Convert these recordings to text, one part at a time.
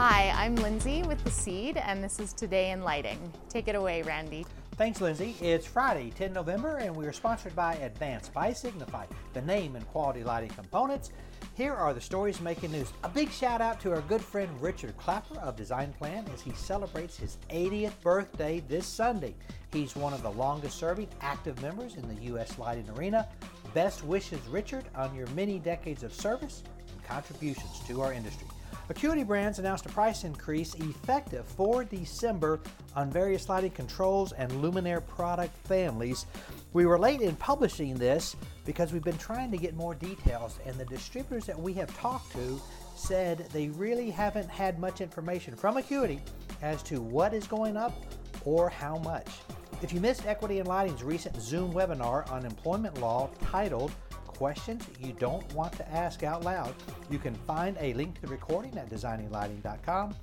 Hi, I'm Lindsay with The Seed, and this is Today in Lighting. Take it away, Randy. Thanks, Lindsay. It's Friday, 10 November, and we are sponsored by Advance by Signify, the name and quality lighting components. Here are the stories making news. A big shout out to our good friend Richard Klapper of Design Plan as he celebrates his 80th birthday this Sunday. He's one of the longest serving active members in the U.S. lighting arena. Best wishes, Richard, on your many decades of service and contributions to our industry. Acuity Brands announced a price increase effective for December on various lighting controls and luminaire product families. We were late in publishing this because we've been trying to get more details, and the distributors that we have talked to said they really haven't had much information from Acuity as to what is going up or how much. If you missed Equity and Lighting's recent Zoom webinar on employment law titled questions you don't want to ask out loud, you can find a link to the recording at designinglighting.com.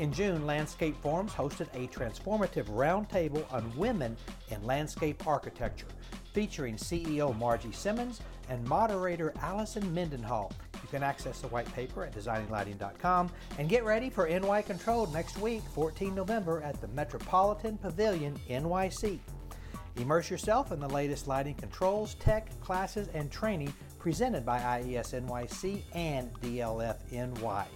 In June, Landscape Forms hosted a transformative roundtable on women in landscape architecture, featuring CEO Margie Simmons and moderator Allison Mendenhall. You can access the white paper at designinglighting.com and get ready for NY Control next week, 14 November, at the Metropolitan Pavilion, NYC. Immerse yourself in the latest lighting controls, tech, classes, and training presented by IES NYC and DLF NY.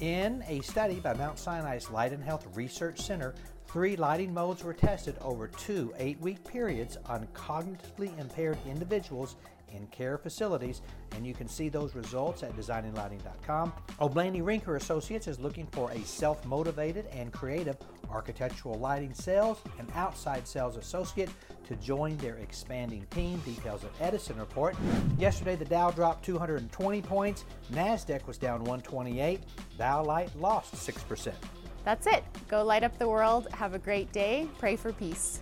In a study by Mount Sinai's Light and Health Research Center, three lighting modes were tested over two eight week periods on cognitively impaired individuals in care facilities, and you can see those results at designinglighting.com. O'Blaney Rinker Associates is looking for a self motivated and creative architectural lighting sales and outside sales associate to join their expanding team. Details at Edison report. Yesterday, the Dow dropped 220 points, NASDAQ was down 128, Dialight lost 6%. That's it. Go light up the world. Have a great day. Pray for peace.